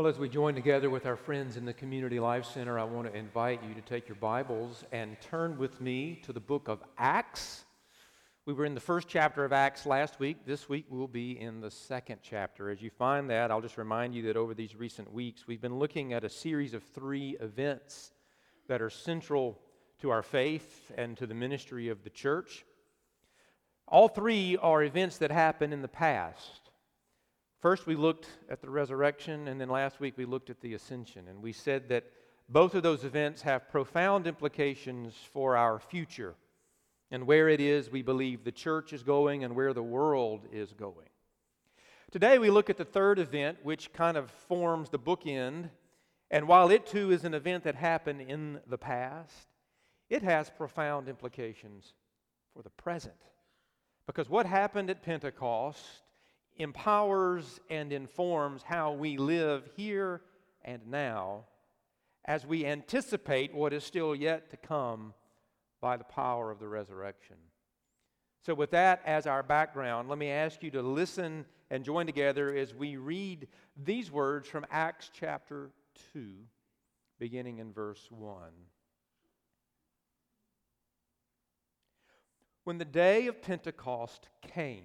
Well, as we join together with our friends in the Community Life Center, I want to invite you to take your Bibles and turn with me to the book of Acts. We were in the first chapter of Acts last week. This week we'll be in the second chapter. As you find that, I'll just remind you that over these recent weeks, we've been looking at a series of three events that are central to our faith and to the ministry of the church. All three are events that happen in the past. First, we looked at the resurrection, and then last week we looked at the ascension. And we said that both of those events have profound implications for our future and where it is we believe the church is going and where the world is going. Today, we look at the third event, which kind of forms the bookend. And while it too is an event that happened in the past, it has profound implications for the present. Because what happened at Pentecost empowers and informs how we live here and now as we anticipate what is still yet to come by the power of the resurrection. So, with that as our background, let me ask you to listen and join together as we read these words from Acts chapter 2, beginning in verse 1. When the day of Pentecost came,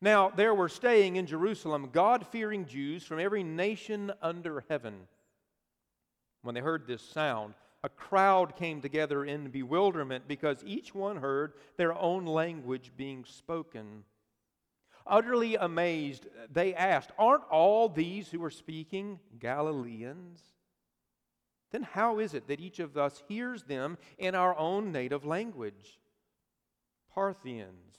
Now, there were staying in Jerusalem God fearing Jews from every nation under heaven. When they heard this sound, a crowd came together in bewilderment because each one heard their own language being spoken. Utterly amazed, they asked, Aren't all these who are speaking Galileans? Then how is it that each of us hears them in our own native language? Parthians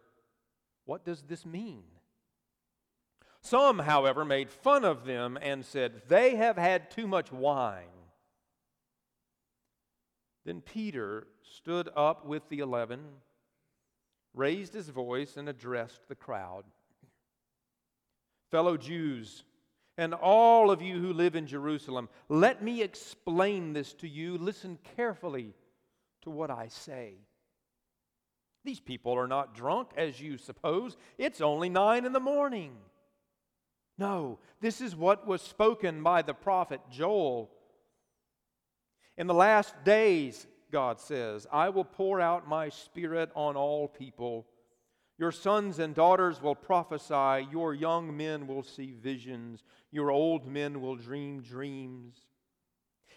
what does this mean? Some, however, made fun of them and said, They have had too much wine. Then Peter stood up with the eleven, raised his voice, and addressed the crowd Fellow Jews, and all of you who live in Jerusalem, let me explain this to you. Listen carefully to what I say. These people are not drunk, as you suppose. It's only nine in the morning. No, this is what was spoken by the prophet Joel. In the last days, God says, I will pour out my spirit on all people. Your sons and daughters will prophesy, your young men will see visions, your old men will dream dreams.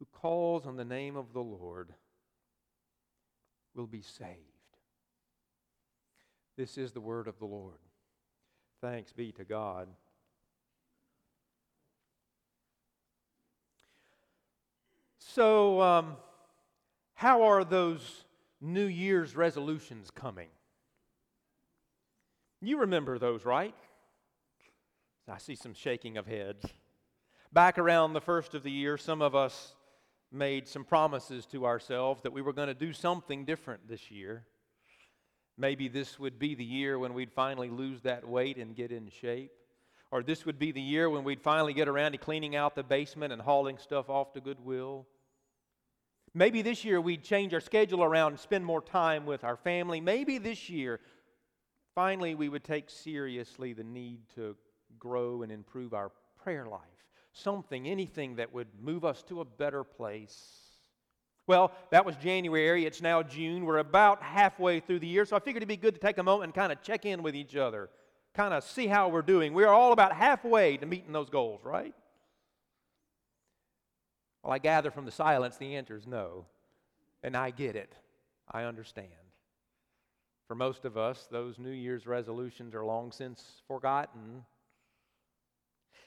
who calls on the name of the Lord will be saved. This is the word of the Lord. Thanks be to God. So, um, how are those New Year's resolutions coming? You remember those, right? I see some shaking of heads. Back around the first of the year, some of us made some promises to ourselves that we were going to do something different this year. Maybe this would be the year when we'd finally lose that weight and get in shape. Or this would be the year when we'd finally get around to cleaning out the basement and hauling stuff off to Goodwill. Maybe this year we'd change our schedule around and spend more time with our family. Maybe this year, finally, we would take seriously the need to grow and improve our prayer life. Something, anything that would move us to a better place. Well, that was January. It's now June. We're about halfway through the year, so I figured it'd be good to take a moment and kind of check in with each other, kind of see how we're doing. We're all about halfway to meeting those goals, right? Well, I gather from the silence the answer is no. And I get it. I understand. For most of us, those New Year's resolutions are long since forgotten.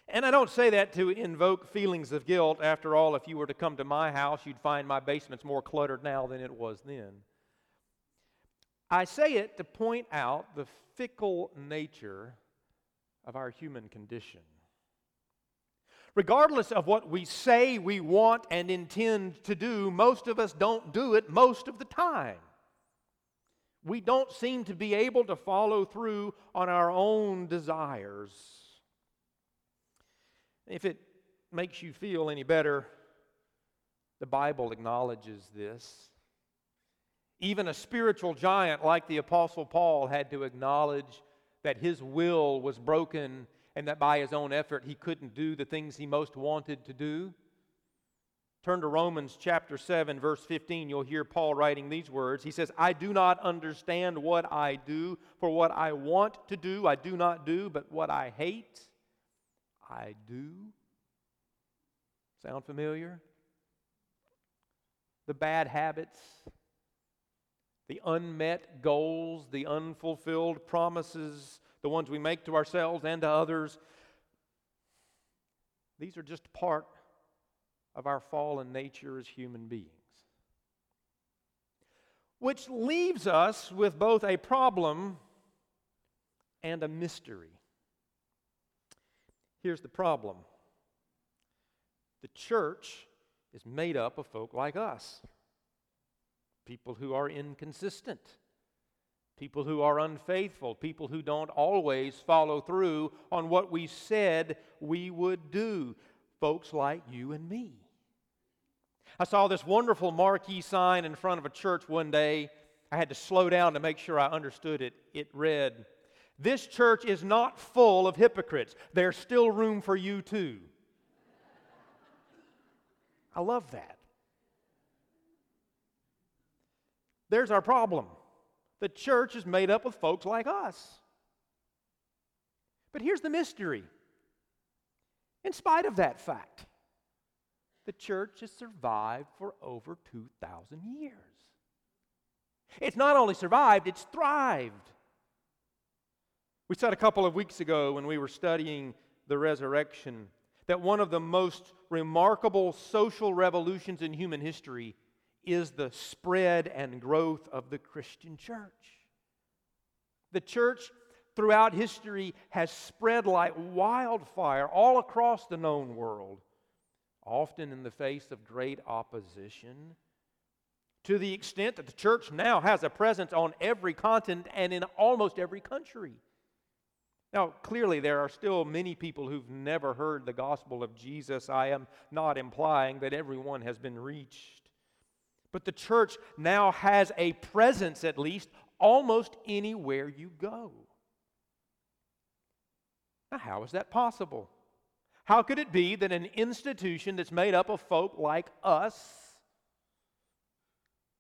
And I don't say that to invoke feelings of guilt. After all, if you were to come to my house, you'd find my basement's more cluttered now than it was then. I say it to point out the fickle nature of our human condition. Regardless of what we say we want and intend to do, most of us don't do it most of the time. We don't seem to be able to follow through on our own desires. If it makes you feel any better, the Bible acknowledges this. Even a spiritual giant like the Apostle Paul had to acknowledge that his will was broken and that by his own effort he couldn't do the things he most wanted to do. Turn to Romans chapter 7, verse 15. You'll hear Paul writing these words. He says, I do not understand what I do, for what I want to do, I do not do, but what I hate, I do. Sound familiar? The bad habits, the unmet goals, the unfulfilled promises, the ones we make to ourselves and to others, these are just part of our fallen nature as human beings. Which leaves us with both a problem and a mystery. Here's the problem the church is made up of folk like us, people who are inconsistent people who are unfaithful, people who don't always follow through on what we said we would do, folks like you and me. I saw this wonderful marquee sign in front of a church one day. I had to slow down to make sure I understood it. It read, This church is not full of hypocrites. There's still room for you too. I love that. There's our problem. The church is made up of folks like us. But here's the mystery. In spite of that fact, the church has survived for over 2,000 years. It's not only survived, it's thrived. We said a couple of weeks ago when we were studying the resurrection that one of the most remarkable social revolutions in human history is the spread and growth of the Christian church. The church throughout history has spread like wildfire all across the known world, often in the face of great opposition, to the extent that the church now has a presence on every continent and in almost every country. Now, clearly, there are still many people who've never heard the gospel of Jesus. I am not implying that everyone has been reached. But the church now has a presence, at least, almost anywhere you go. Now, how is that possible? How could it be that an institution that's made up of folk like us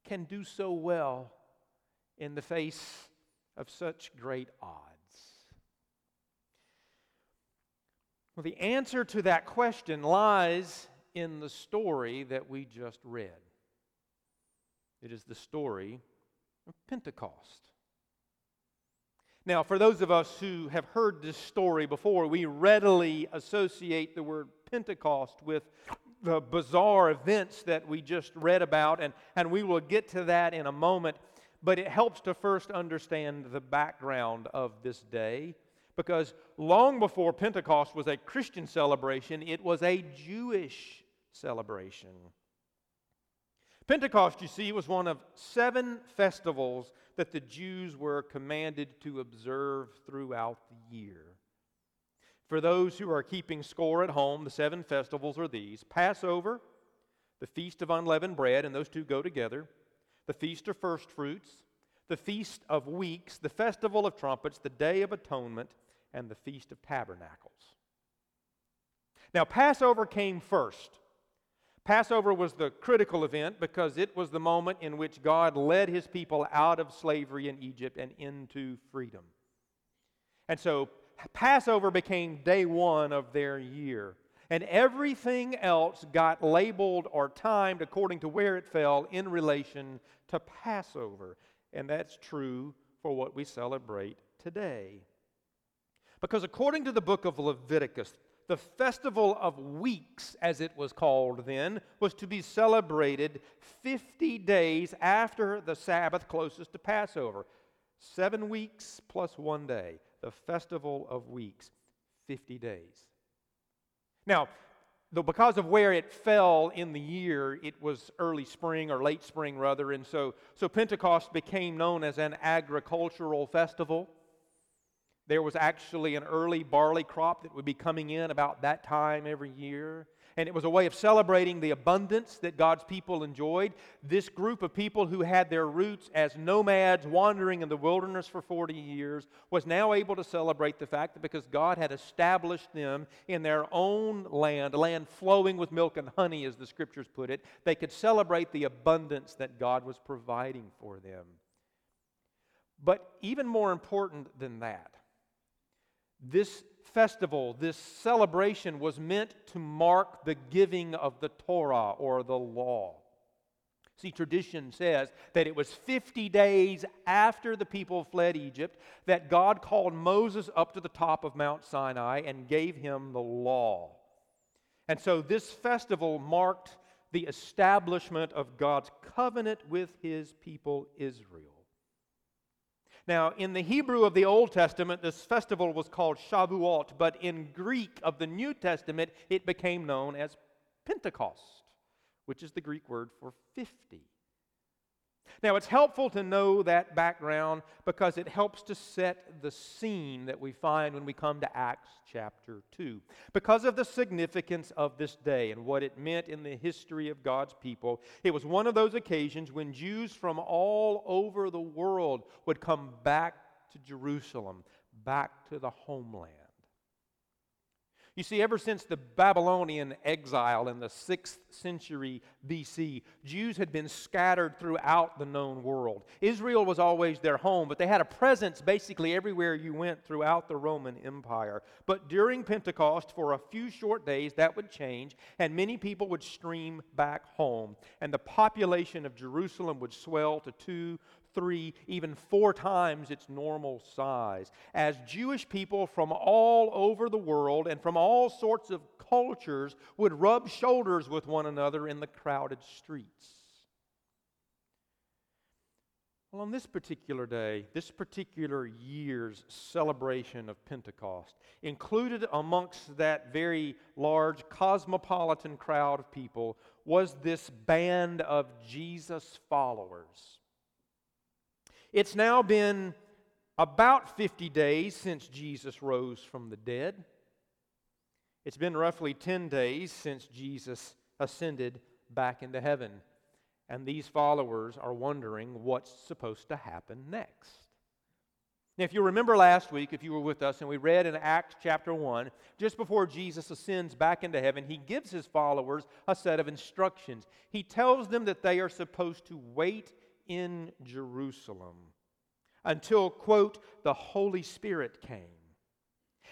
can do so well in the face of such great odds? Well, the answer to that question lies in the story that we just read. It is the story of Pentecost. Now, for those of us who have heard this story before, we readily associate the word Pentecost with the bizarre events that we just read about, and, and we will get to that in a moment. But it helps to first understand the background of this day, because long before Pentecost was a Christian celebration, it was a Jewish celebration. Pentecost, you see, was one of seven festivals that the Jews were commanded to observe throughout the year. For those who are keeping score at home, the seven festivals are these Passover, the Feast of Unleavened Bread, and those two go together, the Feast of First Fruits, the Feast of Weeks, the Festival of Trumpets, the Day of Atonement, and the Feast of Tabernacles. Now, Passover came first. Passover was the critical event because it was the moment in which God led his people out of slavery in Egypt and into freedom. And so Passover became day one of their year. And everything else got labeled or timed according to where it fell in relation to Passover. And that's true for what we celebrate today. Because according to the book of Leviticus, the festival of weeks, as it was called then, was to be celebrated 50 days after the Sabbath closest to Passover. Seven weeks plus one day, the festival of weeks, 50 days. Now, though because of where it fell in the year, it was early spring or late spring rather, and so, so Pentecost became known as an agricultural festival. There was actually an early barley crop that would be coming in about that time every year. And it was a way of celebrating the abundance that God's people enjoyed. This group of people who had their roots as nomads wandering in the wilderness for 40 years was now able to celebrate the fact that because God had established them in their own land, a land flowing with milk and honey, as the scriptures put it, they could celebrate the abundance that God was providing for them. But even more important than that, this festival, this celebration was meant to mark the giving of the Torah or the law. See, tradition says that it was 50 days after the people fled Egypt that God called Moses up to the top of Mount Sinai and gave him the law. And so this festival marked the establishment of God's covenant with his people Israel. Now, in the Hebrew of the Old Testament, this festival was called Shavuot, but in Greek of the New Testament, it became known as Pentecost, which is the Greek word for 50. Now, it's helpful to know that background because it helps to set the scene that we find when we come to Acts chapter 2. Because of the significance of this day and what it meant in the history of God's people, it was one of those occasions when Jews from all over the world would come back to Jerusalem, back to the homeland. You see, ever since the Babylonian exile in the 6th century BC, Jews had been scattered throughout the known world. Israel was always their home, but they had a presence basically everywhere you went throughout the Roman Empire. But during Pentecost, for a few short days, that would change, and many people would stream back home. And the population of Jerusalem would swell to two, three, even four times its normal size. As Jewish people from all over the world and from all sorts of cultures would rub shoulders with one another in the crowded streets. Well, on this particular day, this particular year's celebration of Pentecost, included amongst that very large cosmopolitan crowd of people was this band of Jesus followers it's now been about 50 days since Jesus rose from the dead. It's been roughly 10 days since Jesus ascended back into heaven. And these followers are wondering what's supposed to happen next. Now, if you remember last week, if you were with us, and we read in Acts chapter 1, just before Jesus ascends back into heaven, he gives his followers a set of instructions. He tells them that they are supposed to wait in Jerusalem until, quote, the Holy Spirit came.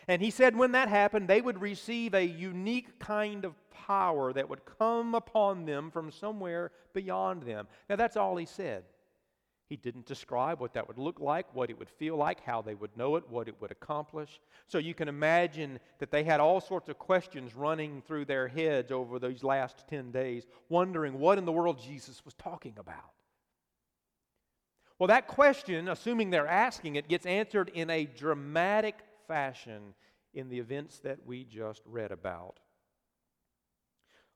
And he said when that happened, they would receive a unique kind of power that would come upon them from somewhere beyond them. Now, that's all he said. He didn't describe what that would look like, what it would feel like, how they would know it, what it would accomplish. So you can imagine that they had all sorts of questions running through their heads over those last 10 days, wondering what in the world Jesus was talking about. Well, that question, assuming they're asking it, gets answered in a dramatic fashion in the events that we just read about.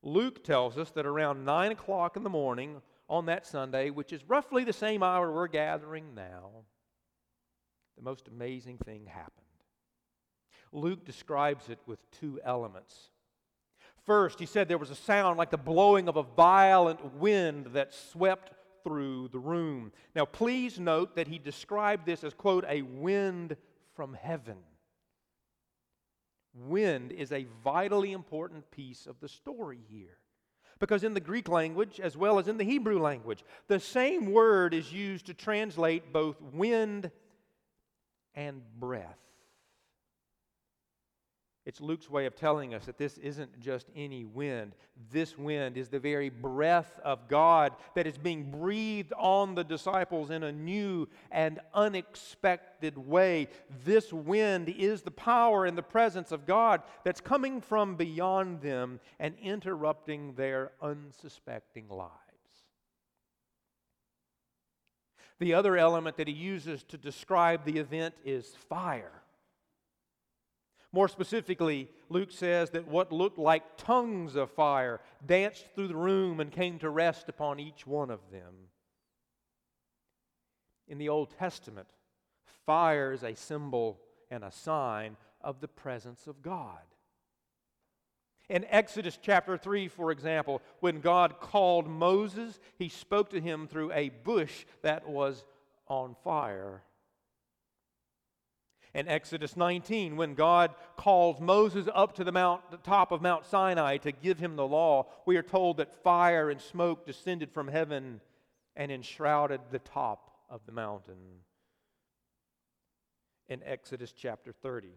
Luke tells us that around 9 o'clock in the morning on that Sunday, which is roughly the same hour we're gathering now, the most amazing thing happened. Luke describes it with two elements. First, he said there was a sound like the blowing of a violent wind that swept through the room. Now, please note that he described this as, quote, a wind from heaven. Wind is a vitally important piece of the story here. Because in the Greek language, as well as in the Hebrew language, the same word is used to translate both wind and breath. It's Luke's way of telling us that this isn't just any wind. This wind is the very breath of God that is being breathed on the disciples in a new and unexpected way. This wind is the power and the presence of God that's coming from beyond them and interrupting their unsuspecting lives. The other element that he uses to describe the event is fire. More specifically, Luke says that what looked like tongues of fire danced through the room and came to rest upon each one of them. In the Old Testament, fire is a symbol and a sign of the presence of God. In Exodus chapter 3, for example, when God called Moses, he spoke to him through a bush that was on fire in Exodus 19 when God calls Moses up to the, mount, the top of Mount Sinai to give him the law. We are told that fire and smoke descended from heaven and enshrouded the top of the mountain. In Exodus chapter 30,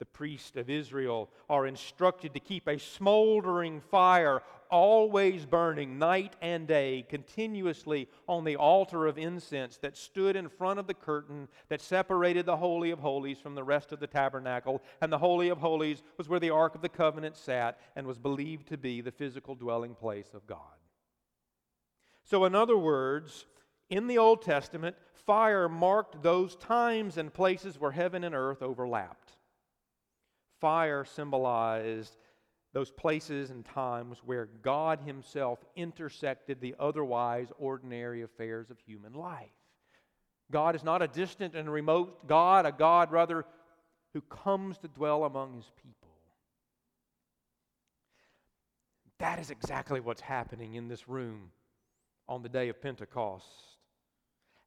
the priests of Israel are instructed to keep a smoldering fire always burning night and day continuously on the altar of incense that stood in front of the curtain that separated the Holy of Holies from the rest of the tabernacle. And the Holy of Holies was where the Ark of the Covenant sat and was believed to be the physical dwelling place of God. So, in other words, in the Old Testament, fire marked those times and places where heaven and earth overlapped. Fire symbolized those places and times where God Himself intersected the otherwise ordinary affairs of human life. God is not a distant and remote God, a God rather who comes to dwell among His people. That is exactly what's happening in this room on the day of Pentecost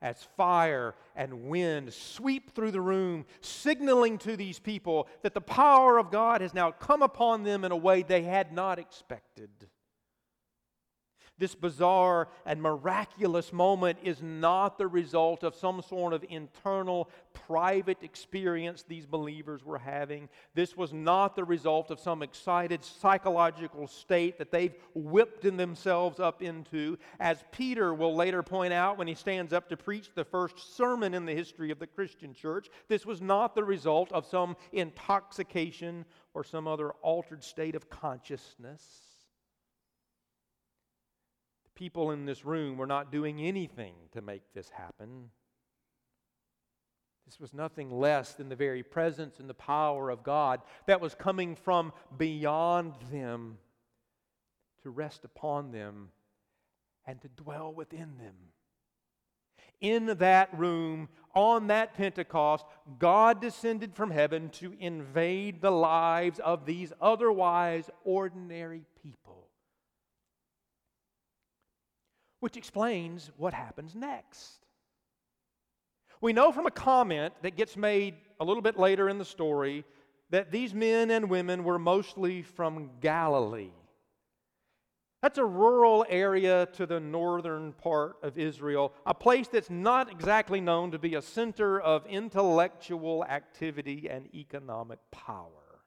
as fire and wind sweep through the room, signaling to these people that the power of God has now come upon them in a way they had not expected. This bizarre and miraculous moment is not the result of some sort of internal, private experience these believers were having. This was not the result of some excited psychological state that they've whipped in themselves up into. As Peter will later point out when he stands up to preach the first sermon in the history of the Christian church, this was not the result of some intoxication or some other altered state of consciousness people in this room were not doing anything to make this happen. This was nothing less than the very presence and the power of God that was coming from beyond them to rest upon them and to dwell within them. In that room, on that Pentecost, God descended from heaven to invade the lives of these otherwise ordinary people. Which explains what happens next. We know from a comment that gets made a little bit later in the story that these men and women were mostly from Galilee. That's a rural area to the northern part of Israel, a place that's not exactly known to be a center of intellectual activity and economic power.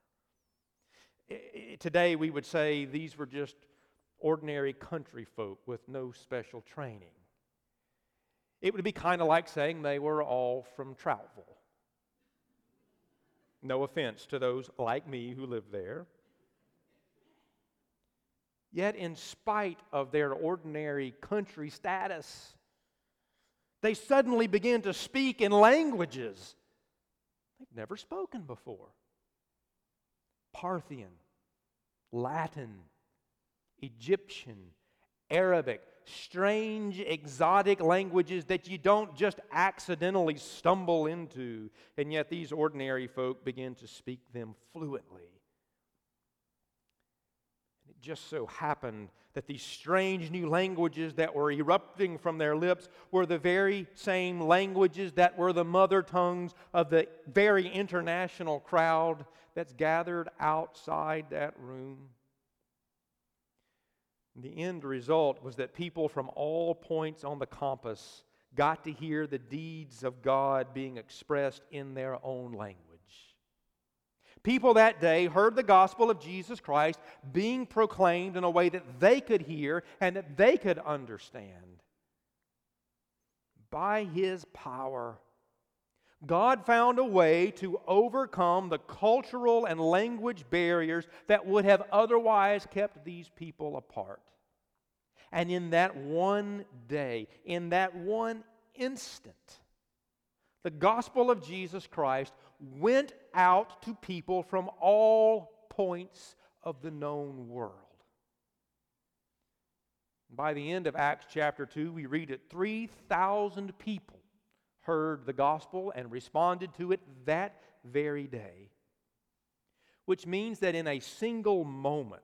Today, we would say these were just ordinary country folk with no special training. It would be kind of like saying they were all from Troutville. No offense to those like me who live there. Yet, in spite of their ordinary country status, they suddenly begin to speak in languages they've never spoken before Parthian, Latin, Egyptian, Arabic, strange, exotic languages that you don't just accidentally stumble into. And yet these ordinary folk begin to speak them fluently. It just so happened that these strange new languages that were erupting from their lips were the very same languages that were the mother tongues of the very international crowd that's gathered outside that room. The end result was that people from all points on the compass got to hear the deeds of God being expressed in their own language. People that day heard the gospel of Jesus Christ being proclaimed in a way that they could hear and that they could understand. By his power, God found a way to overcome the cultural and language barriers that would have otherwise kept these people apart. And in that one day, in that one instant, the gospel of Jesus Christ went out to people from all points of the known world. By the end of Acts chapter 2, we read that 3,000 people heard the gospel and responded to it that very day. Which means that in a single moment,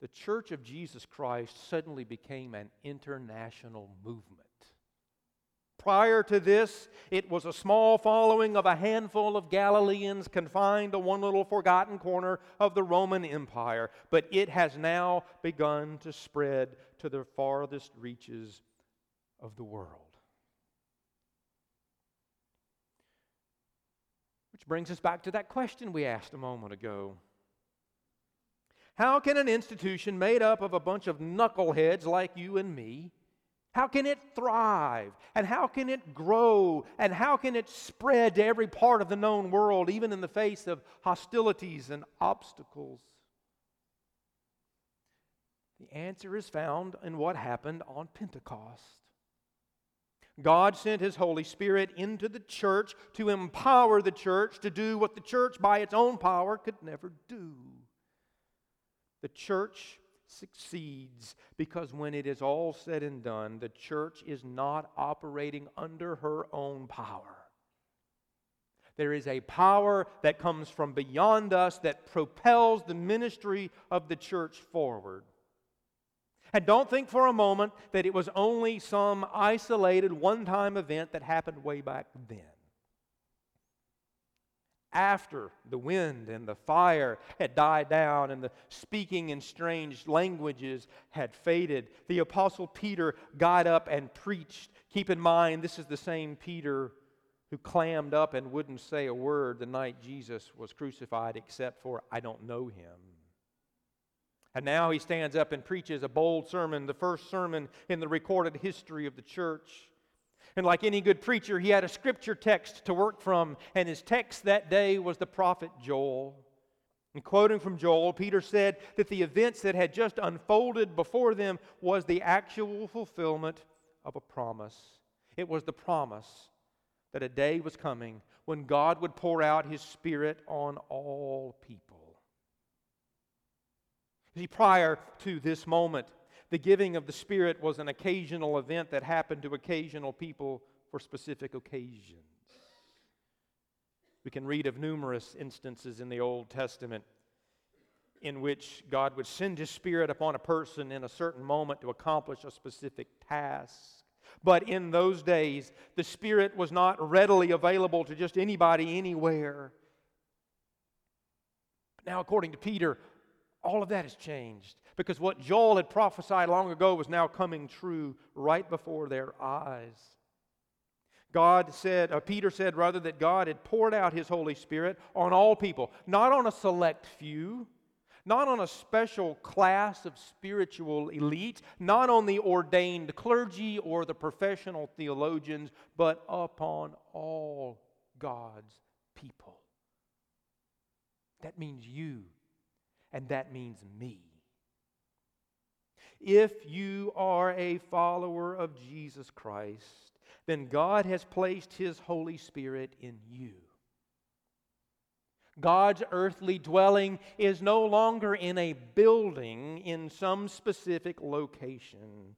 the Church of Jesus Christ suddenly became an international movement. Prior to this, it was a small following of a handful of Galileans confined to one little forgotten corner of the Roman Empire, but it has now begun to spread to the farthest reaches of the world. Which brings us back to that question we asked a moment ago. How can an institution made up of a bunch of knuckleheads like you and me how can it thrive? And how can it grow? And how can it spread to every part of the known world, even in the face of hostilities and obstacles? The answer is found in what happened on Pentecost. God sent His Holy Spirit into the church to empower the church to do what the church by its own power could never do. The church succeeds because when it is all said and done, the church is not operating under her own power. There is a power that comes from beyond us that propels the ministry of the church forward. And don't think for a moment that it was only some isolated one time event that happened way back then after the wind and the fire had died down and the speaking in strange languages had faded, the Apostle Peter got up and preached. Keep in mind, this is the same Peter who clammed up and wouldn't say a word the night Jesus was crucified, except for, I don't know him. And now he stands up and preaches a bold sermon, the first sermon in the recorded history of the church. And like any good preacher, he had a scripture text to work from, and his text that day was the prophet Joel. And quoting from Joel, Peter said that the events that had just unfolded before them was the actual fulfillment of a promise. It was the promise that a day was coming when God would pour out his Spirit on all people. See, prior to this moment, the giving of the Spirit was an occasional event that happened to occasional people for specific occasions. We can read of numerous instances in the Old Testament in which God would send His Spirit upon a person in a certain moment to accomplish a specific task. But in those days, the Spirit was not readily available to just anybody anywhere. Now, according to Peter, all of that has changed because what Joel had prophesied long ago was now coming true right before their eyes. God said, uh, Peter said rather, that God had poured out his Holy Spirit on all people, not on a select few, not on a special class of spiritual elite, not on the ordained clergy or the professional theologians, but upon all God's people. That means you, and that means me. If you are a follower of Jesus Christ, then God has placed His Holy Spirit in you. God's earthly dwelling is no longer in a building in some specific location.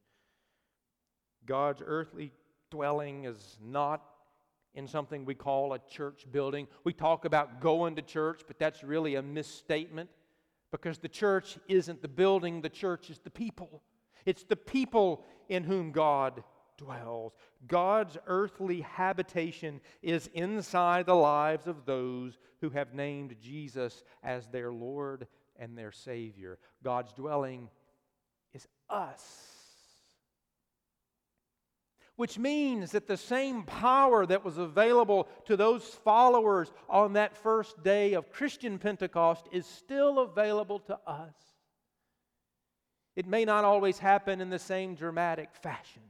God's earthly dwelling is not in something we call a church building. We talk about going to church, but that's really a misstatement because the church isn't the building, the church is the people. It's the people in whom God dwells. God's earthly habitation is inside the lives of those who have named Jesus as their Lord and their Savior. God's dwelling is us. Which means that the same power that was available to those followers on that first day of Christian Pentecost is still available to us. It may not always happen in the same dramatic fashion.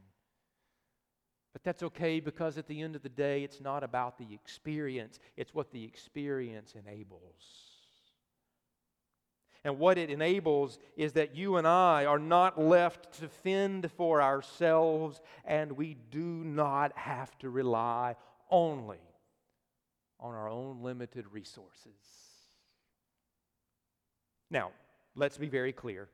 But that's okay because at the end of the day, it's not about the experience, it's what the experience enables. And what it enables is that you and I are not left to fend for ourselves, and we do not have to rely only on our own limited resources. Now, let's be very clear.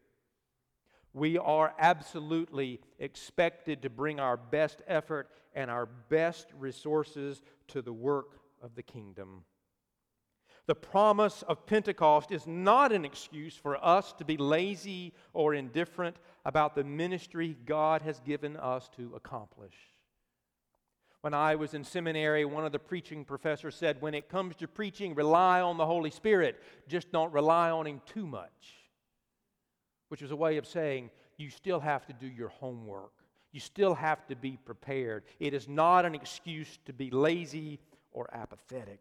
We are absolutely expected to bring our best effort and our best resources to the work of the kingdom. The promise of Pentecost is not an excuse for us to be lazy or indifferent about the ministry God has given us to accomplish. When I was in seminary, one of the preaching professors said, When it comes to preaching, rely on the Holy Spirit, just don't rely on Him too much which is a way of saying you still have to do your homework. You still have to be prepared. It is not an excuse to be lazy or apathetic.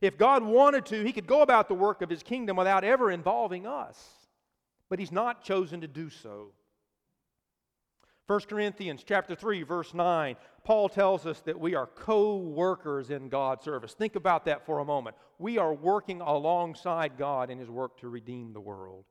If God wanted to, He could go about the work of His kingdom without ever involving us, but He's not chosen to do so. 1 Corinthians chapter 3 verse 9 Paul tells us that we are co-workers in God's service. Think about that for a moment. We are working alongside God in his work to redeem the world.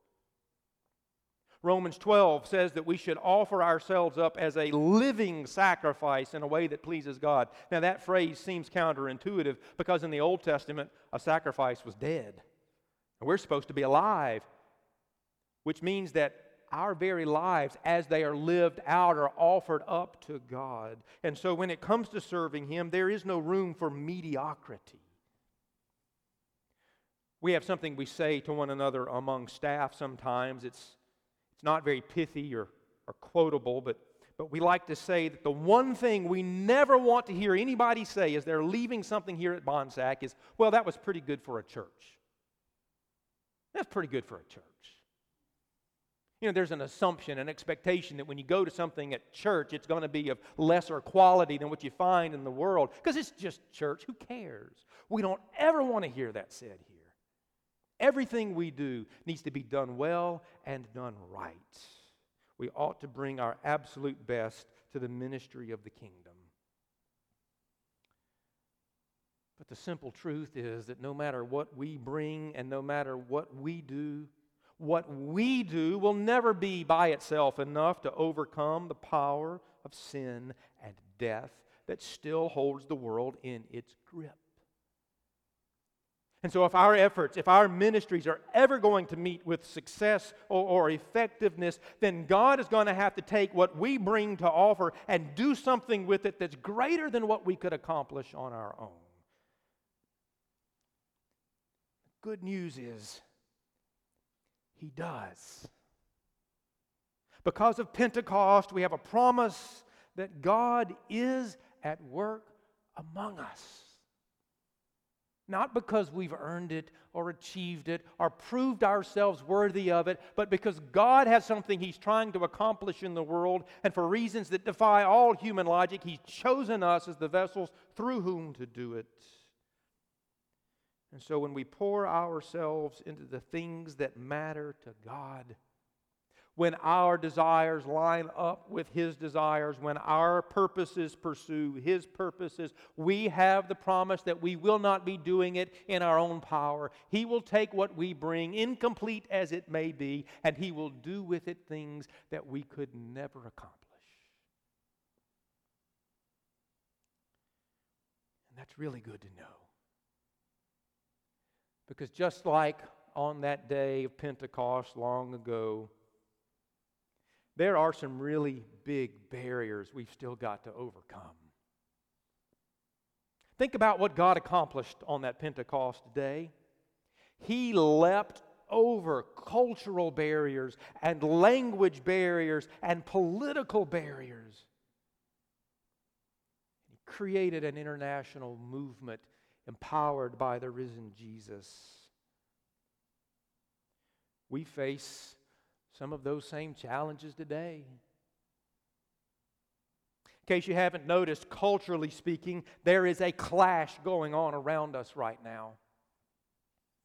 Romans 12 says that we should offer ourselves up as a living sacrifice in a way that pleases God. Now, that phrase seems counterintuitive because in the Old Testament, a sacrifice was dead. And we're supposed to be alive, which means that our very lives, as they are lived out, are offered up to God. And so, when it comes to serving Him, there is no room for mediocrity. We have something we say to one another among staff sometimes. It's it's not very pithy or, or quotable, but, but we like to say that the one thing we never want to hear anybody say as they're leaving something here at Bonsack is, well, that was pretty good for a church. That's pretty good for a church. You know, there's an assumption, an expectation that when you go to something at church, it's going to be of lesser quality than what you find in the world because it's just church. Who cares? We don't ever want to hear that said here. Everything we do needs to be done well and done right. We ought to bring our absolute best to the ministry of the kingdom. But the simple truth is that no matter what we bring and no matter what we do, what we do will never be by itself enough to overcome the power of sin and death that still holds the world in its grip. And so, if our efforts, if our ministries are ever going to meet with success or, or, effectiveness, then God is going to have to take what we bring to offer and do something with it that's greater than what we could accomplish on our own. Good news is, He does. Because of Pentecost, we have a promise that God is at work among us. Not because we've earned it or achieved it or proved ourselves worthy of it, but because God has something He's trying to accomplish in the world, and for reasons that defy all human logic, He's chosen us as the vessels through whom to do it. And so when we pour ourselves into the things that matter to God, when our desires line up with His desires, when our purposes pursue His purposes, we have the promise that we will not be doing it in our own power. He will take what we bring, incomplete as it may be, and He will do with it things that we could never accomplish. And that's really good to know. Because just like on that day of Pentecost long ago, there are some really big barriers we've still got to overcome. Think about what God accomplished on that Pentecost day. He leapt over cultural barriers and language barriers and political barriers. He created an international movement empowered by the risen Jesus. We face some of those same challenges today. In case you haven't noticed, culturally speaking, there is a clash going on around us right now.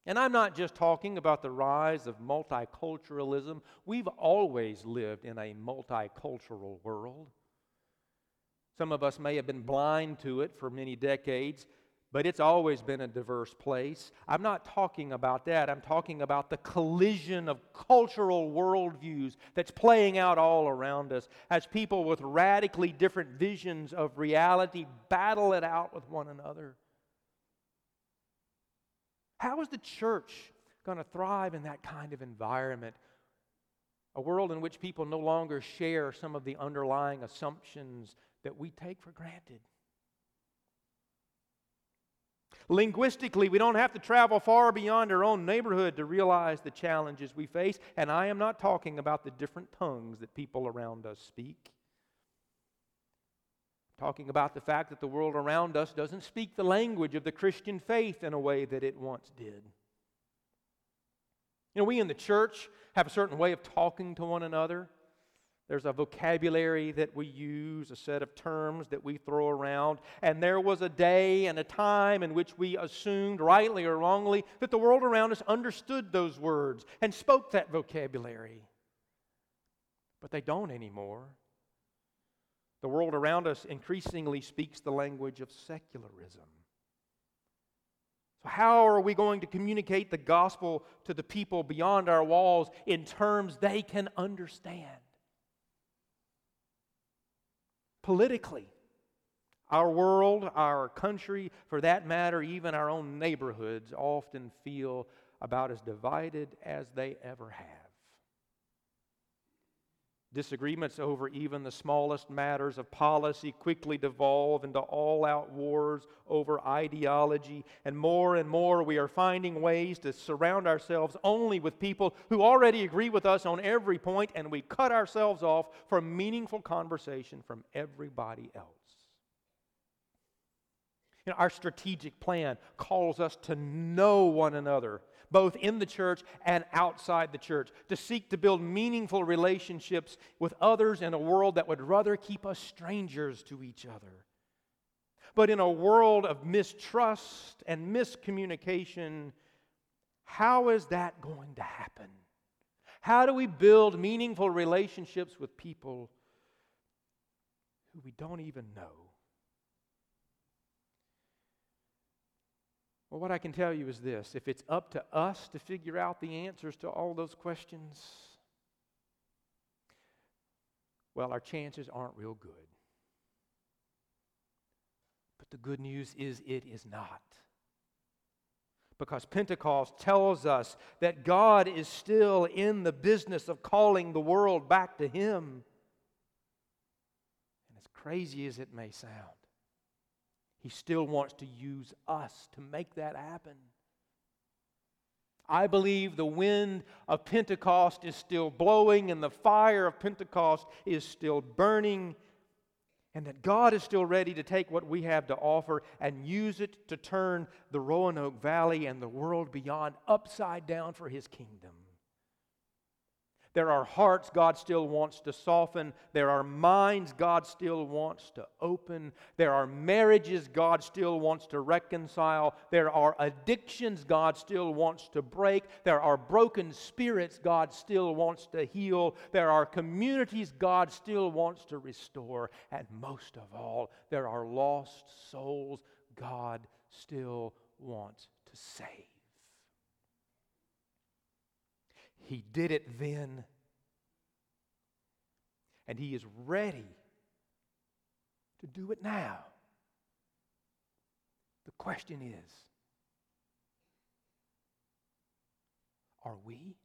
And I'm not just talking about the rise of multiculturalism. We've always lived in a multicultural world. Some of us may have been blind to it for many decades, but it's always been a diverse place. I'm not talking about that. I'm talking about the collision of cultural worldviews that's playing out all around us as people with radically different visions of reality battle it out with one another. How is the church going to thrive in that kind of environment? A world in which people no longer share some of the underlying assumptions that we take for granted. Linguistically, we don't have to travel far beyond our own neighborhood to realize the challenges we face. And I am not talking about the different tongues that people around us speak. I'm talking about the fact that the world around us doesn't speak the language of the Christian faith in a way that it once did. You know, we in the church have a certain way of talking to one another. There's a vocabulary that we use, a set of terms that we throw around. And there was a day and a time in which we assumed, rightly or wrongly, that the world around us understood those words and spoke that vocabulary. But they don't anymore. The world around us increasingly speaks the language of secularism. So, how are we going to communicate the gospel to the people beyond our walls in terms they can understand? Politically. Our world, our country, for that matter, even our own neighborhoods often feel about as divided as they ever have. Disagreements over even the smallest matters of policy quickly devolve into all out wars over ideology, and more and more we are finding ways to surround ourselves only with people who already agree with us on every point, and we cut ourselves off from meaningful conversation from everybody else. You know, our strategic plan calls us to know one another both in the church and outside the church, to seek to build meaningful relationships with others in a world that would rather keep us strangers to each other. But in a world of mistrust and miscommunication, how is that going to happen? How do we build meaningful relationships with people who we don't even know? Well, what I can tell you is this if it's up to us to figure out the answers to all those questions, well, our chances aren't real good. But the good news is it is not. Because Pentecost tells us that God is still in the business of calling the world back to Him. And as crazy as it may sound, he still wants to use us to make that happen. I believe the wind of Pentecost is still blowing and the fire of Pentecost is still burning, and that God is still ready to take what we have to offer and use it to turn the Roanoke Valley and the world beyond upside down for His kingdom. There are hearts God still wants to soften. There are minds God still wants to open. There are marriages God still wants to reconcile. There are addictions God still wants to break. There are broken spirits God still wants to heal. There are communities God still wants to restore. And most of all, there are lost souls God still wants to save. He did it then, and He is ready to do it now. The question is are we?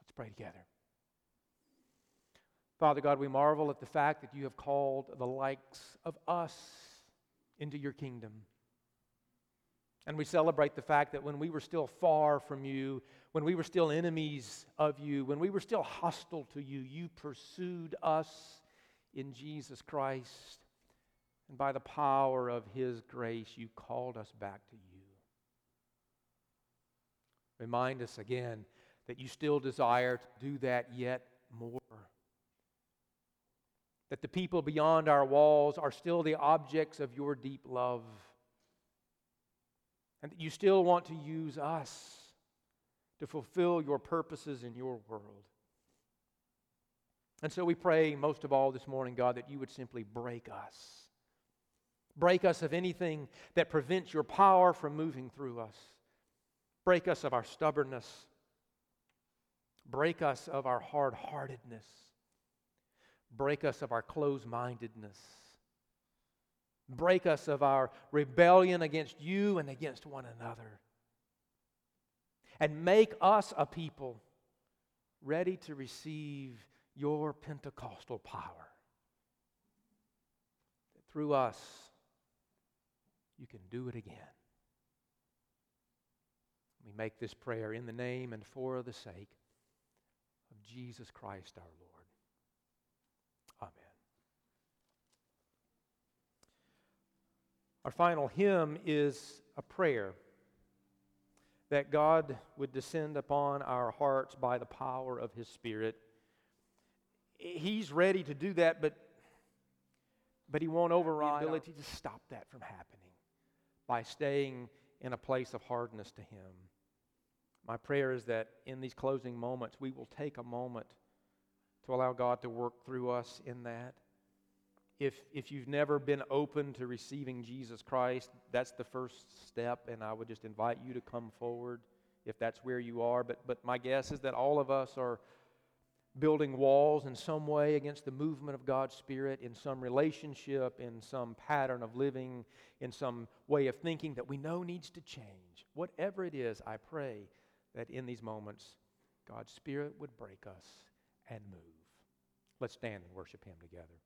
Let's pray together. Father God, we marvel at the fact that you have called the likes of us into your kingdom. And we celebrate the fact that when we were still far from you, when we were still enemies of you, when we were still hostile to you, you pursued us in Jesus Christ. And by the power of his grace, you called us back to you. Remind us again that you still desire to do that yet more. That the people beyond our walls are still the objects of your deep love and that you still want to use us to fulfill your purposes in your world. And so we pray most of all this morning, God, that you would simply break us. Break us of anything that prevents your power from moving through us. Break us of our stubbornness. Break us of our hard heartedness. Break us of our closed mindedness. Break us of our rebellion against you and against one another. And make us a people ready to receive your Pentecostal power. That through us, you can do it again. We make this prayer in the name and for the sake of Jesus Christ our Lord. Our final hymn is a prayer that God would descend upon our hearts by the power of His Spirit. He's ready to do that, but, but He won't override the ability to stop that from happening by staying in a place of hardness to Him. My prayer is that in these closing moments, we will take a moment to allow God to work through us in that if, if you've never been open to receiving Jesus Christ, that's the first step, and I would just invite you to come forward if that's where you are. But, but my guess is that all of us are building walls in some way against the movement of God's Spirit, in some relationship, in some pattern of living, in some way of thinking that we know needs to change. Whatever it is, I pray that in these moments, God's Spirit would break us and move. Let's stand and worship Him together.